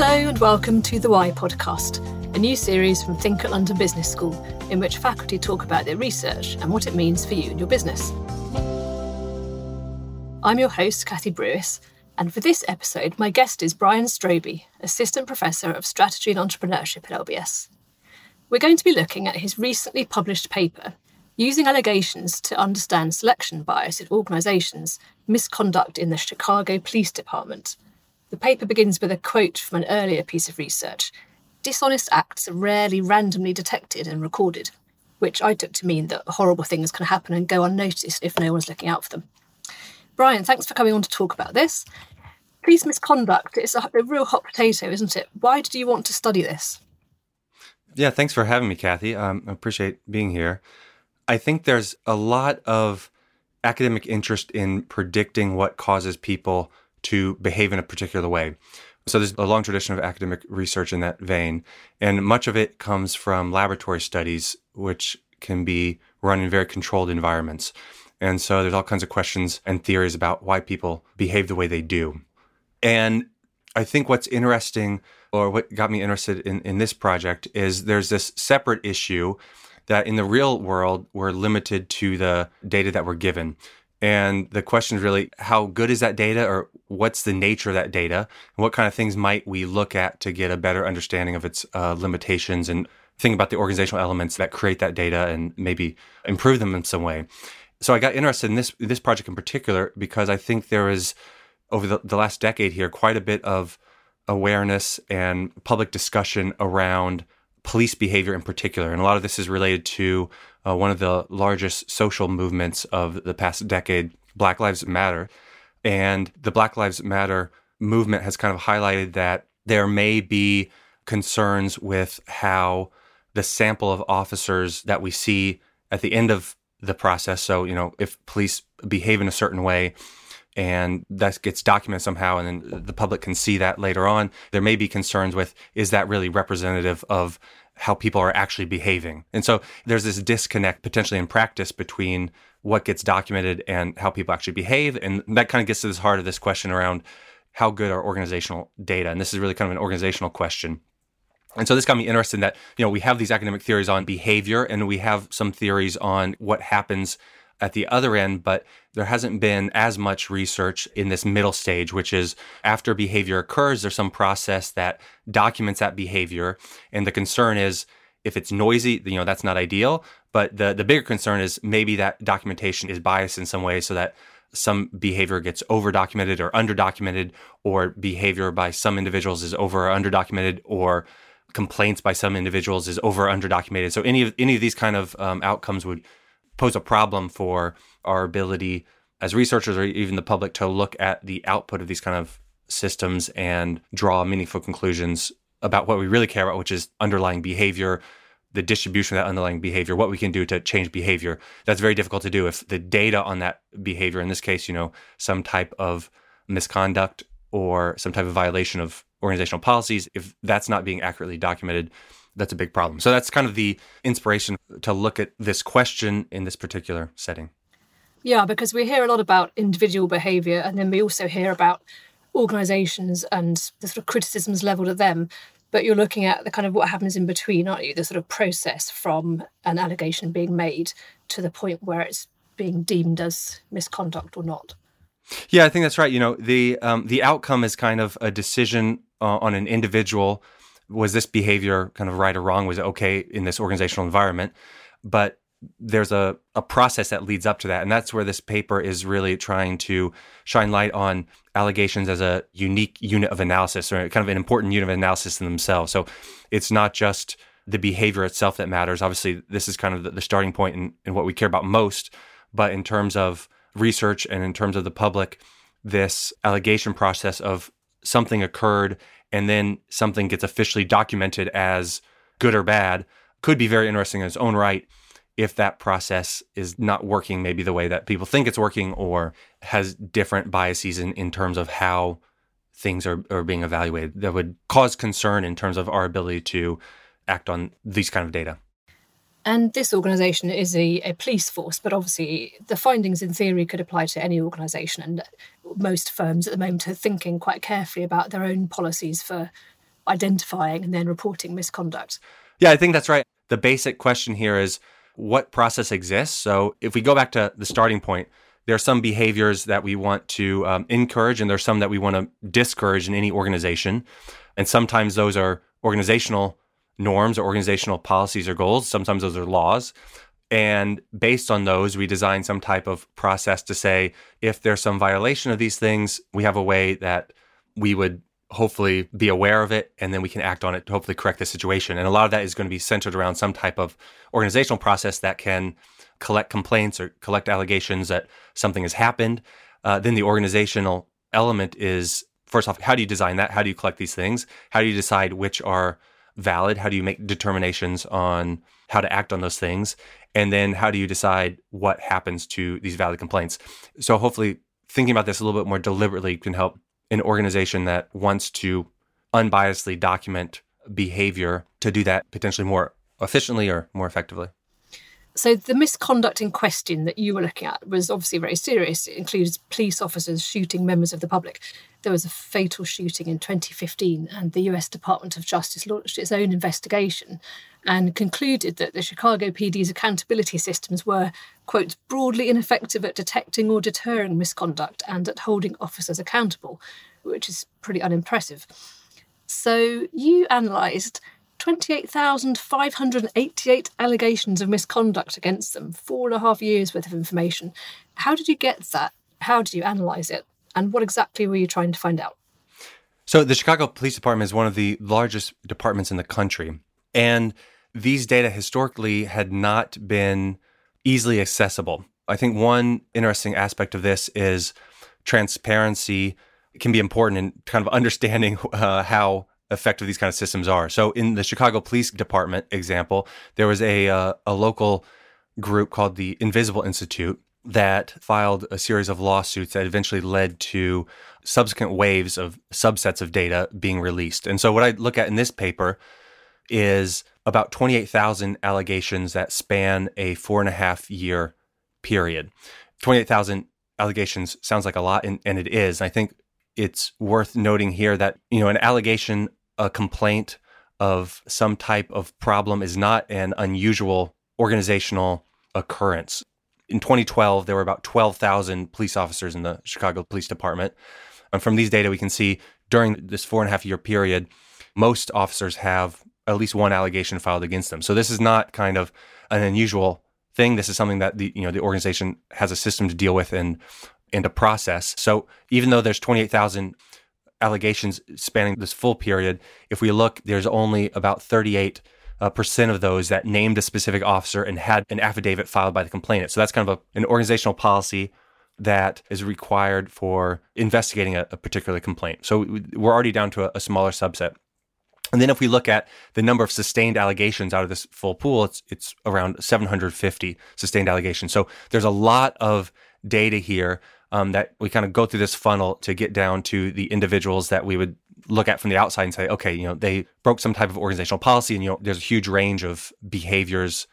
Hello, and welcome to the Why podcast, a new series from Think at London Business School, in which faculty talk about their research and what it means for you and your business. I'm your host, Kathy Brewis, and for this episode, my guest is Bryan Stroube, Assistant Professor of Strategy and Entrepreneurship at LBS. We're going to be looking at his recently published paper, Using Allegations to Understand Selection Bias in Organisations Misconduct in the Chicago Police Department the paper begins with a quote from an earlier piece of research Dishonest acts are rarely randomly detected and recorded, which I took to mean that horrible things can happen and go unnoticed if no one's looking out for them. Bryan, thanks for coming on to talk about this. Police misconduct is a, a real hot potato, isn't it? Why did you want to study this? Yeah, thanks for having me, Kathy. Um, I appreciate being here. I think there's a lot of academic interest in predicting what causes people to behave in a particular way. So there's a long tradition of academic research in that vein, and much of it comes from laboratory studies, which can be run in very controlled environments. And so there's all kinds of questions and theories about why people behave the way they do. And I think what's interesting, or what got me interested in, in this project, is there's this separate issue that in the real world, we're limited to the data that we're given. And the question is really how good is that data or what's the nature of that data? And what kind of things might we look at to get a better understanding of its uh, limitations and think about the organizational elements that create that data and maybe improve them in some way? So I got interested in this this project in particular because I think there is over the, the last decade here quite a bit of awareness and public discussion around police behavior in particular. And a lot of this is related to uh, one of the largest social movements of the past decade, Black Lives Matter. And the Black Lives Matter movement has kind of highlighted that there may be concerns with how the sample of officers that we see at the end of the process. So, you know, if police behave in a certain way, and that gets documented somehow and then the public can see that later on there may be concerns with is that really representative of how people are actually behaving. And so there's this disconnect potentially in practice between what gets documented and how people actually behave. And that kind of gets to this heart of this question around how good are organizational data? And this is really kind of an organizational question. And so this got me interested in that, you know, we have these academic theories on behavior and we have some theories on what happens at the other end, but there hasn't been as much research in this middle stage, which is after behavior occurs, there's some process that documents that behavior. And the concern is if it's noisy, you know, that's not ideal. But the, the bigger concern is maybe that documentation is biased in some way so that some behavior gets over documented or under documented, or behavior by some individuals is over or under documented, or complaints by some individuals is over or under documented. So any of any of these kind of um, outcomes would pose a problem for our ability as researchers or even the public to look at the output of these kind of systems and draw meaningful conclusions about what we really care about, which is underlying behavior, the distribution of that underlying behavior, what we can do to change behavior. That's very difficult to do if the data on that behavior, in this case, you know, some type of misconduct or some type of violation of organizational policies, if that's not being accurately documented, that's a big problem. So that's kind of the inspiration to look at this question in this particular setting. Yeah, because we hear a lot about individual behaviour and then we also hear about organisations and the sort of criticisms levelled at them. But you're looking at the kind of what happens in between, aren't you? The sort of process from an allegation being made to the point where it's being deemed as misconduct or not. Yeah, I think that's right. You know, the um, the outcome is kind of a decision uh, on an individual was this behavior kind of right or wrong? Was it okay in this organizational environment? But there's a, a process that leads up to that. And that's where this paper is really trying to shine light on allegations as a unique unit of analysis or kind of an important unit of analysis in themselves. So it's not just the behavior itself that matters. Obviously, this is kind of the, the starting point in, in what we care about most. But in terms of research and in terms of the public, this allegation process of something occurred and then something gets officially documented as good or bad could be very interesting in its own right if that process is not working maybe the way that people think it's working or has different biases in, in terms of how things are, are being evaluated that would cause concern in terms of our ability to act on these kind of data. And this organisation is a, a, police force, but obviously the findings in theory could apply to any organisation. And most firms at the moment are thinking quite carefully about their own policies for identifying and then reporting misconduct. Yeah, I think that's right. The basic question here is what process exists. So if we go back to the starting point, there are some behaviors that we want to um, encourage, and there's some that we want to discourage in any organization. And sometimes those are organizational norms or organizational policies or goals. Sometimes those are laws. And based on those, we design some type of process to say if there's some violation of these things, we have a way that we would hopefully be aware of it and then we can act on it to hopefully correct the situation. And a lot of that is going to be centered around some type of organizational process that can collect complaints or collect allegations that something has happened. Uh, then the organizational element is first off, how do you design that? How do you collect these things? How do you decide which are valid? How do you make determinations on how to act on those things? And then how do you decide what happens to these valid complaints? So hopefully thinking about this a little bit more deliberately can help an organization that wants to unbiasedly document behavior to do that potentially more efficiently or more effectively. So, the misconduct in question that you were looking at was obviously very serious. It includes police officers shooting members of the public. There was a fatal shooting in 2015, and the US Department of Justice launched its own investigation and concluded that the Chicago PD's accountability systems were, quote, broadly ineffective at detecting or deterring misconduct and at holding officers accountable, which is pretty unimpressive. So, you analysed 28,588 allegations of misconduct against them, four and a half years worth of information. How did you get that? How did you analyse it? And what exactly were you trying to find out? So, the Chicago Police Department is one of the largest departments in the country. And these data historically had not been easily accessible. I think one interesting aspect of this is transparency can be important in kind of understanding uh, how effective these kind of systems are. So in the Chicago Police Department example, there was a uh, a local group called the Invisible Institute that filed a series of lawsuits that eventually led to subsequent waves of subsets of data being released. And so what I look at in this paper is about 28,000 allegations that span a four and a half year period. 28,000 allegations sounds like a lot, and, and it is. I think it's worth noting here that, you know, an allegation a complaint of some type of problem is not an unusual organizational occurrence. In 2012, there were about 12,000 police officers in the Chicago Police Department. And from these data, we can see during this four and a half year period, most officers have at least one allegation filed against them. So this is not kind of an unusual thing. This is something that the you know the organization has a system to deal with and and a process. So even though there's 28,000 allegations spanning this full period, if we look, there's only about 38 uh, percent of those that named a specific officer and had an affidavit filed by the complainant. So that's kind of a, an organizational policy that is required for investigating a, a particular complaint. So we're already down to a, a, smaller subset. And then if we look at the number of sustained allegations out of this full pool, it's it's around 750 sustained allegations. So there's a lot of data here um, that we kind of go through this funnel to get down to the individuals that we would look at from the outside and say, okay, you know, they broke some type of organizational policy, and you know, there's a huge range of behaviors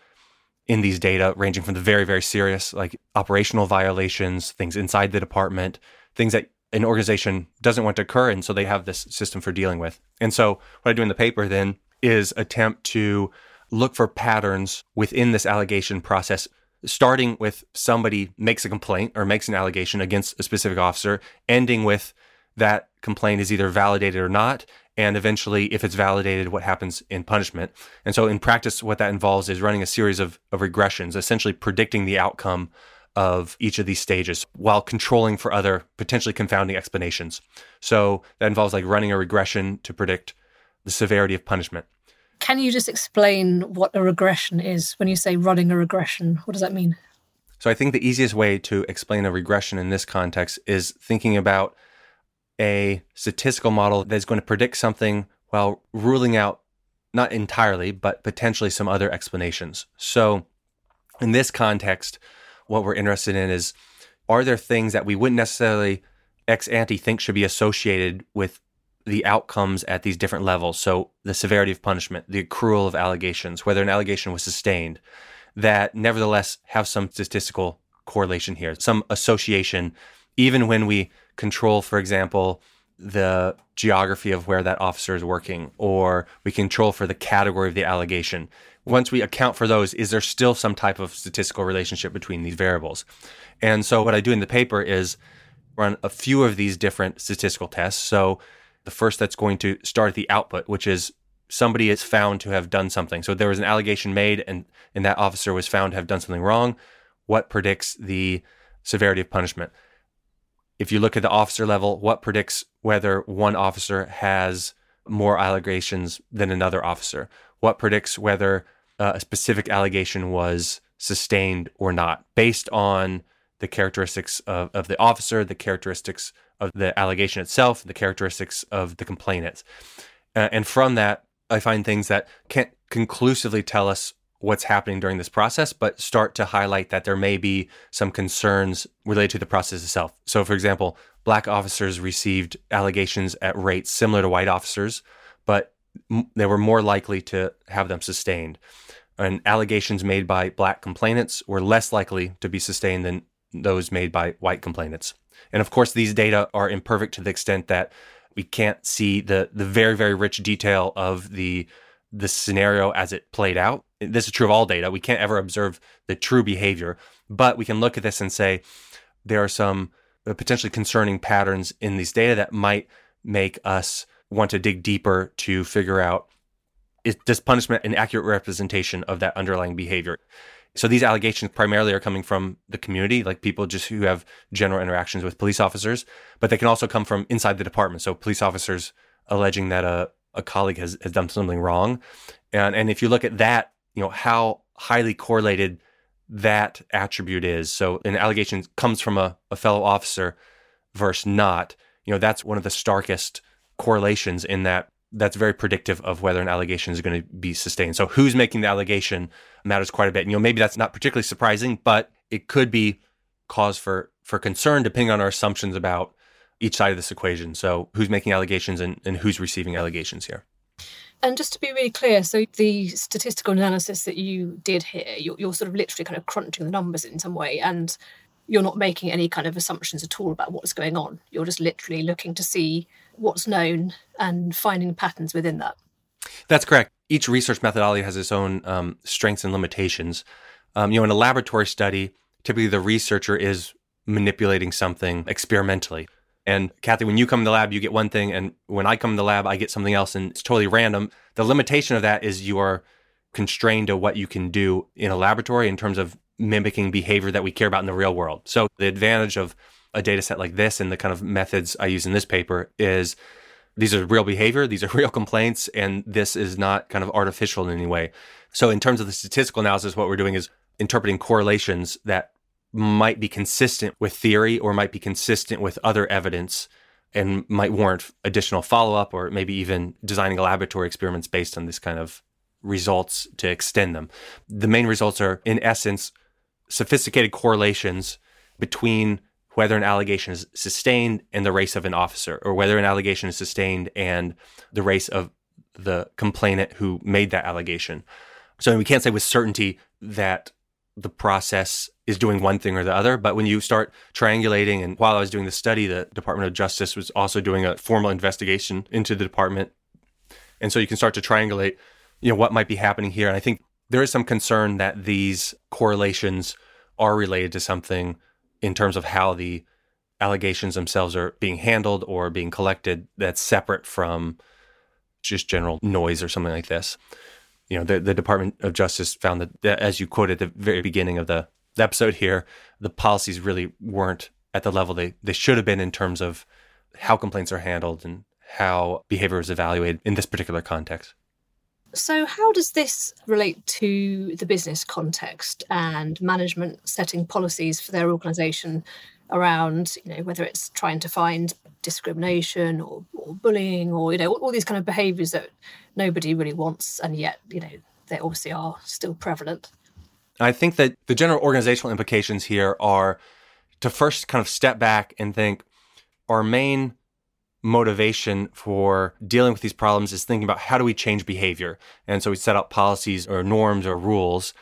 in these data, ranging from the very, very serious, like operational violations, things inside the department, things that an organization doesn't want to occur, and so they have this system for dealing with. And so, what I do in the paper then is attempt to look for patterns within this allegation process starting with somebody makes a complaint or makes an allegation against a specific officer, ending with that complaint is either validated or not, and eventually, if it's validated, what happens in punishment. And so, in practice, what that involves is running a series of, of regressions, essentially predicting the outcome of each of these stages while controlling for other potentially confounding explanations. So, that involves like running a regression to predict the severity of punishment. Can you just explain what a regression is when you say running a regression? What does that mean? So I think the easiest way to explain a regression in this context is thinking about a statistical model that's going to predict something while ruling out not entirely, but potentially some other explanations. So in this context, what we're interested in is are there things that we wouldn't necessarily ex ante think should be associated with the outcomes at these different levels. So the severity of punishment, the accrual of allegations, whether an allegation was sustained, that nevertheless have some statistical correlation here, some association, even when we control, for example, the geography of where that officer is working, or we control for the category of the allegation. Once we account for those, is there still some type of statistical relationship between these variables? And so, what I do in the paper is run a few of these different statistical tests. So, the first that's going to start at the output, which is somebody is found to have done something. So, there was an allegation made, and, and that officer was found to have done something wrong. What predicts the severity of punishment? if you look at the officer level, what predicts whether one officer has more allegations than another officer? What predicts whether uh, a specific allegation was sustained or not based on the characteristics of, of the officer, the characteristics of the allegation itself, the characteristics of the complainant. Uh, and from that, I find things that can't conclusively tell us what's happening during this process, but start to highlight that there may be some concerns related to the process itself. So, for example, black officers received allegations at rates similar to white officers, but they were more likely to have them sustained. And allegations made by black complainants were less likely to be sustained than those made by white complainants. And of course, these data are imperfect to the extent that we can't see the the very very rich detail of the the scenario as it played out. This is true of all data. We can't ever observe the true behavior, but we can look at this and say there are some potentially concerning patterns in these data that might make us want to dig deeper to figure out is this punishment an accurate representation of that underlying behavior? So these allegations primarily are coming from the community, like people just who have general interactions with police officers, but they can also come from inside the department. So police officers alleging that a a colleague has, has done something wrong. And, and if you look at that, you know, how highly correlated that attribute is. So an allegation comes from a, a fellow officer versus not, you know, that's one of the starkest correlations in that that's very predictive of whether an allegation is going to be sustained. So who's making the allegation matters quite a bit. You know, maybe that's not particularly surprising, but it could be cause for for concern depending on our assumptions about each side of this equation. So who's making allegations and, and who's receiving allegations here. And just to be really clear, so the statistical analysis that you did here, you're, you're, sort of literally kind of crunching the numbers in some way, and you're not making any kind of assumptions at all about what's going on. You're just literally looking to see what's known and finding patterns within that. That's correct. Each research methodology has its own um, strengths and limitations. Um, you know, in a laboratory study, typically the researcher is manipulating something experimentally. And Kathy, when you come in the lab, you get one thing. And when I come in the lab, I get something else. And it's totally random. The limitation of that is you are constrained to what you can do in a laboratory in terms of mimicking behavior that we care about in the real world. So the advantage of a data set like this and the kind of methods I use in this paper is these are real behavior, these are real complaints, and this is not kind of artificial in any way. So in terms of the statistical analysis, what we're doing is interpreting correlations that might be consistent with theory or might be consistent with other evidence and might warrant additional follow up or maybe even designing laboratory experiments based on this kind of results to extend them. The main results are, in essence, sophisticated correlations between whether an allegation is sustained and the race of an officer, or whether an allegation is sustained and the race of the complainant who made that allegation. So we can't say with certainty that the process is doing one thing or the other. But when you start triangulating, and while I was doing the study, the Department of Justice was also doing a formal investigation into the department. And so you can start to triangulate, you know, what might be happening here. And I think there is some concern that these correlations are related to something in terms of how the allegations themselves are being handled or being collected that's separate from just general noise or something like this you know, the, the Department of Justice found that, as you quoted at the very beginning of the, episode here, the policies really weren't at the level they, they should have been in terms of how complaints are handled and how behavior is evaluated in this particular context. So, how does this relate to the business context and management setting policies for their organisation around, you know, whether it's trying to find discrimination or, or bullying or, you know, all, all these kind of behaviours that nobody really wants, and yet, you know, they obviously are still prevalent. I think that the general organizational implications here are to first kind of step back and think our main motivation for dealing with these problems is thinking about how do we change behavior. And so we set up policies or norms or rules.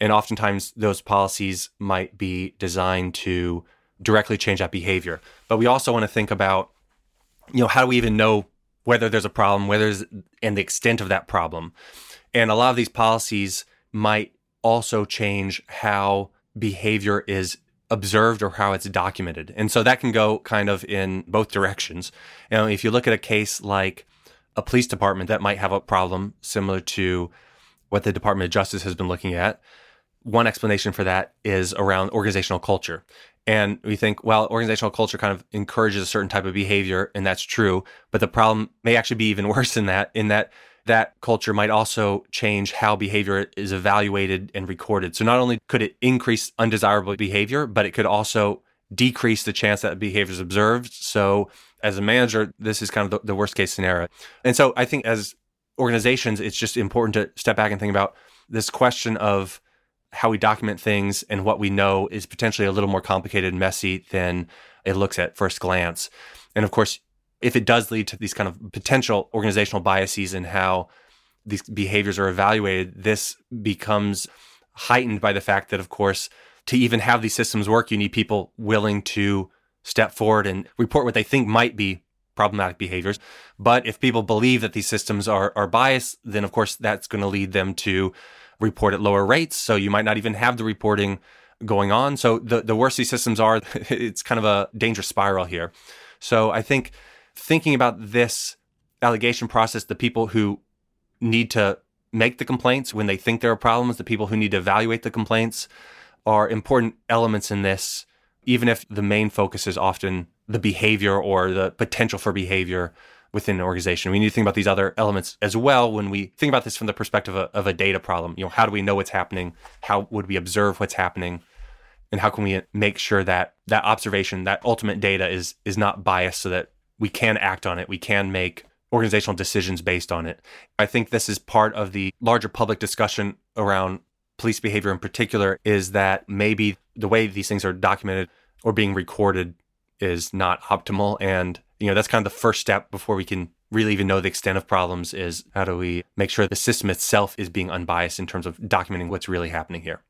And oftentimes those policies might be designed to directly change that behavior. But we also want to think about you know, how do we even know whether there's a problem, whether and the extent of that problem? And a lot of these policies might also change how behavior is observed or how it's documented. And so that can go kind of in both directions. You know, if you look at a case like a police department that might have a problem similar to what the Department of Justice has been looking at, one explanation for that is around organizational culture. And we think, well, organizational culture kind of encourages a certain type of behavior, and that's true. But the problem may actually be even worse than that, in that that culture might also change how behavior is evaluated and recorded. So not only could it increase undesirable behavior, but it could also decrease the chance that behavior is observed. So as a manager, this is kind of the, the worst case scenario. And so I think as organizations, it's just important to step back and think about this question of how we document things and what we know is potentially a little more complicated and messy than it looks at first glance. And of course, if it does lead to these kind of potential organizational biases in how these behaviors are evaluated, this becomes heightened by the fact that, of course, to even have these systems work, you need people willing to step forward and report what they think might be problematic behaviors. But if people believe that these systems are, are biased, then of course that's going to lead them to report at lower rates. So you might not even have the reporting going on. So the, the worse these systems are, it's kind of a dangerous spiral here. So I think thinking about this allegation process, the people who need to make the complaints when they think there are problems, the people who need to evaluate the complaints are important elements in this, even if the main focus is often the behavior or the potential for behavior within an organization. We need to think about these other elements as well when we think about this from the perspective of, of a data problem. You know, how do we know what's happening? How would we observe what's happening? And how can we make sure that that observation, that ultimate data is is not biased so that we can act on it. We can make organizational decisions based on it. I think this is part of the larger public discussion around police behavior in particular is that maybe the way these things are documented or being recorded is not optimal and you know, that's kind of the first step before we can really even know the extent of problems is how do we make sure the system itself is being unbiased in terms of documenting what's really happening here.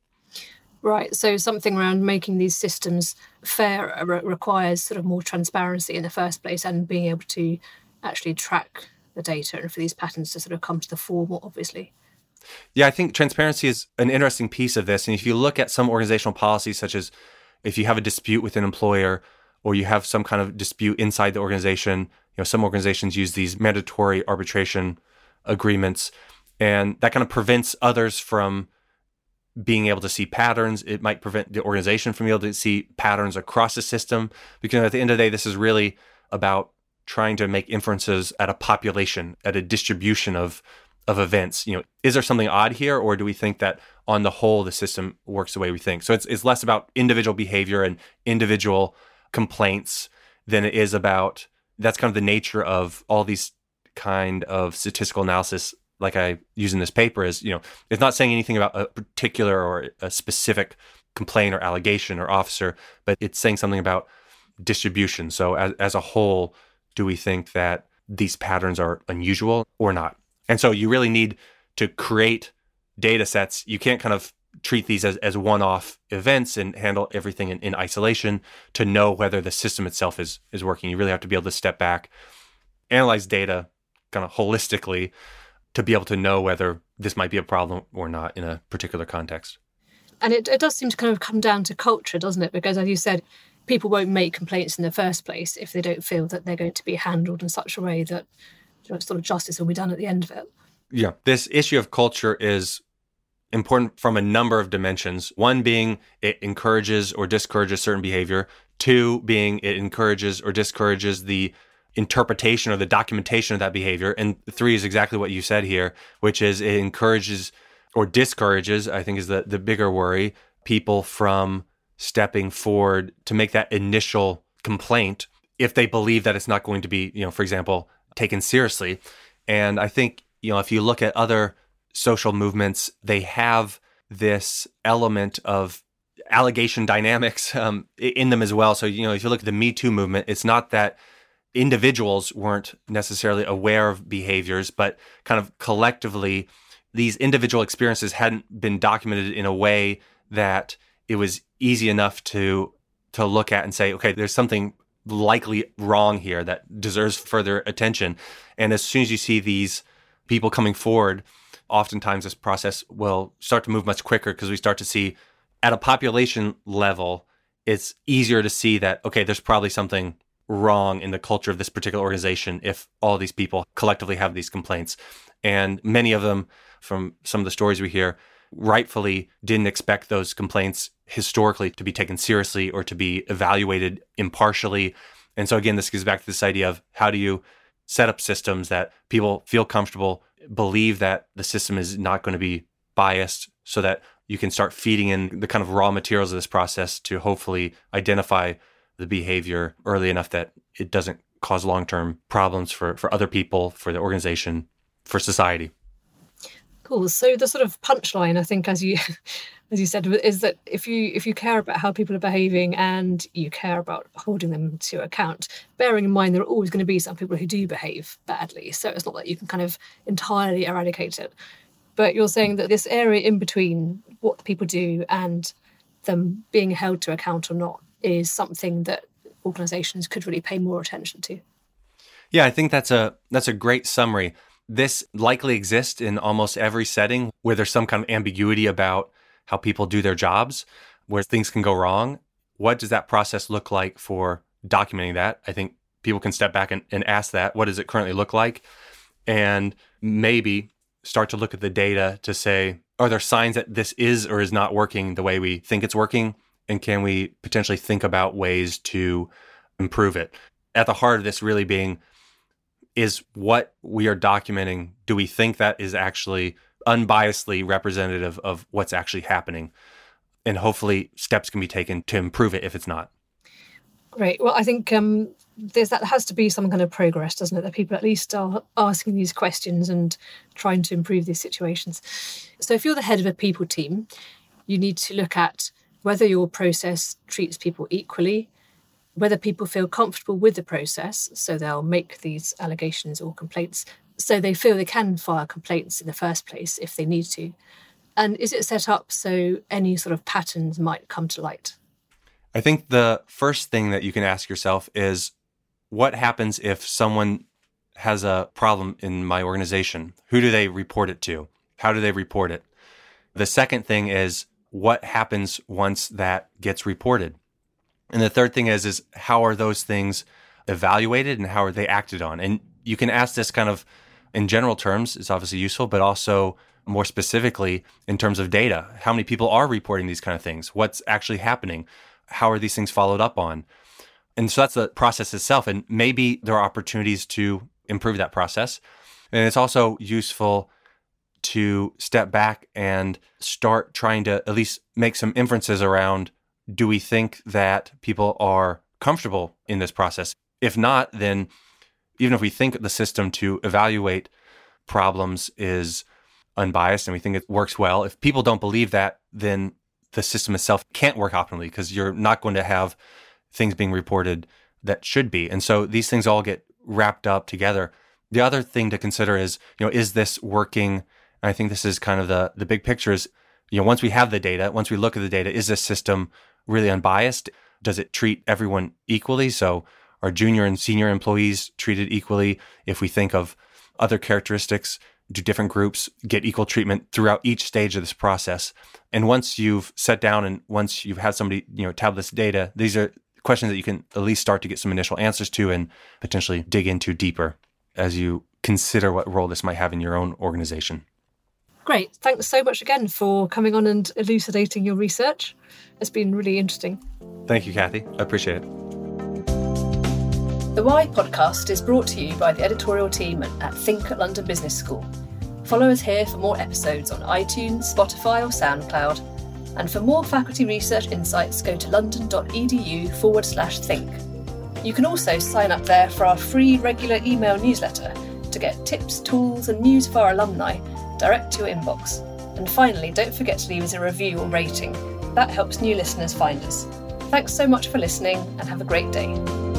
Right. So something around making these systems fair re- requires sort of more transparency in the first place and being able to actually track the data and for these patterns to sort of come to the fore more obviously. Yeah, I think transparency is an interesting piece of this. And if you look at some organizational policies, such as if you have a dispute with an employer, or you have some kind of dispute inside the organization. You know, some organizations use these mandatory arbitration agreements, and that kind of prevents others from being able to see patterns. It might prevent the organization from being able to see patterns across the system because at the end of the day, this is really about trying to make inferences at a population, at a distribution of of events. You know, is there something odd here, or do we think that on the whole the system works the way we think? So it's it's less about individual behavior and individual complaints than it is about that's kind of the nature of all these kind of statistical analysis like I use in this paper is, you know, it's not saying anything about a particular or a specific complaint or allegation or officer, but it's saying something about distribution. So as, as a whole, do we think that these patterns are unusual or not? And so you really need to create data sets. You can't kind of treat these as, as one-off events and handle everything in, in isolation to know whether the system itself is is working. You really have to be able to step back, analyze data kind of holistically to be able to know whether this might be a problem or not in a particular context. And it, it does seem to kind of come down to culture, doesn't it? Because as you said, people won't make complaints in the first place if they don't feel that they're going to be handled in such a way that you know, sort of justice will be done at the end of it. Yeah, this issue of culture is important from a number of dimensions. One being it encourages or discourages certain behavior. Two being it encourages or discourages the interpretation or the documentation of that behavior. And three is exactly what you said here, which is it encourages or discourages, I think is the, the bigger worry, people from stepping forward to make that initial complaint if they believe that it's not going to be, you know, for example, taken seriously. And I think, you know, if you look at other social movements, they have this element of allegation dynamics um, in them as well. So, you know, if you look at the Me Too movement, it's not that individuals weren't necessarily aware of behaviors, but kind of collectively, these individual experiences hadn't been documented in a way that it was easy enough to to look at and say, okay, there's something likely wrong here that deserves further attention. And as soon as you see these people coming forward, oftentimes this process will start to move much quicker because we start to see at a population level, it's easier to see that, okay, there's probably something wrong in the culture of this particular organization if all these people collectively have these complaints. And many of them, from some of the stories we hear, rightfully didn't expect those complaints historically to be taken seriously or to be evaluated impartially. And so, again, this goes back to this idea of how do you set up systems that people feel comfortable, believe that the system is not going to be biased, so that you can start feeding in the kind of raw materials of this process to hopefully identify the behavior early enough that it doesn't cause long term problems for, for other people, for the organization, for society. Cool. So the sort of punchline, I think, as you as you said, is that if you if you care about how people are behaving and you care about holding them to account, bearing in mind there are always going to be some people who do behave badly. So it's not that you can kind of entirely eradicate it. But you're saying that this area in between what people do and them being held to account or not is something that organizations could really pay more attention to. Yeah, I think that's a that's a great summary. This likely exists in almost every setting where there's some kind of ambiguity about how people do their jobs, where things can go wrong. What does that process look like for documenting that? I think people can step back and, and ask that. What does it currently look like? And maybe start to look at the data to say, are there signs that this is or is not working the way we think it's working? And can we potentially think about ways to improve it? At the heart of this really being is what we are documenting, do we think that is actually unbiasedly representative of what's actually happening? And hopefully steps can be taken to improve it if it's not. Great. Well, I think um, there's that has to be some kind of progress, doesn't it? That people at least are asking these questions and trying to improve these situations. So, if you're the head of a people team, you need to look at whether your process treats people equally, whether people feel comfortable with the process, so they'll make these allegations or complaints, so they feel they can file complaints in the first place if they need to. And is it set up so any sort of patterns might come to light? I think the first thing that you can ask yourself is what happens if someone has a problem in my organization? Who do they report it to? How do they report it? The second thing is what happens once that gets reported? And the third thing is is how are those things evaluated and how are they acted on? And you can ask this kind of in general terms, it's obviously useful, but also more specifically in terms of data. How many people are reporting these kind of things? What's actually happening? How are these things followed up on? And so that's the process itself. And maybe there are opportunities to improve that process. And it's also useful to step back and start trying to at least make some inferences around do we think that people are comfortable in this process? If not, then even if we think the system to evaluate problems is unbiased and we think it works well, if people don't believe that, then the system itself can't work optimally because you're not going to have things being reported that should be. And so these things all get wrapped up together. The other thing to consider is, you know, is this working? I think this is kind of the the big picture is, you know, once we have the data, once we look at the data, is this system really unbiased? Does it treat everyone equally? So are junior and senior employees treated equally? If we think of other characteristics, do different groups get equal treatment throughout each stage of this process? And once you've sat down and once you've had somebody, you know, tab this data, these are questions that you can at least start to get some initial answers to and potentially dig into deeper as you consider what role this might have in your own organization. Great. Thanks so much again for coming on and elucidating your research. It's been really interesting. Thank you, Kathy. I appreciate it. The Why podcast is brought to you by the editorial team at Think at London Business School. Follow us here for more episodes on iTunes, Spotify, or SoundCloud. And for more faculty research insights, go to london.edu forward slash think. You can also sign up there for our free regular email newsletter to get tips, tools, and news for our alumni direct to your inbox. And finally, don't forget to leave us a review or rating. That helps new listeners find us. Thanks so much for listening and have a great day.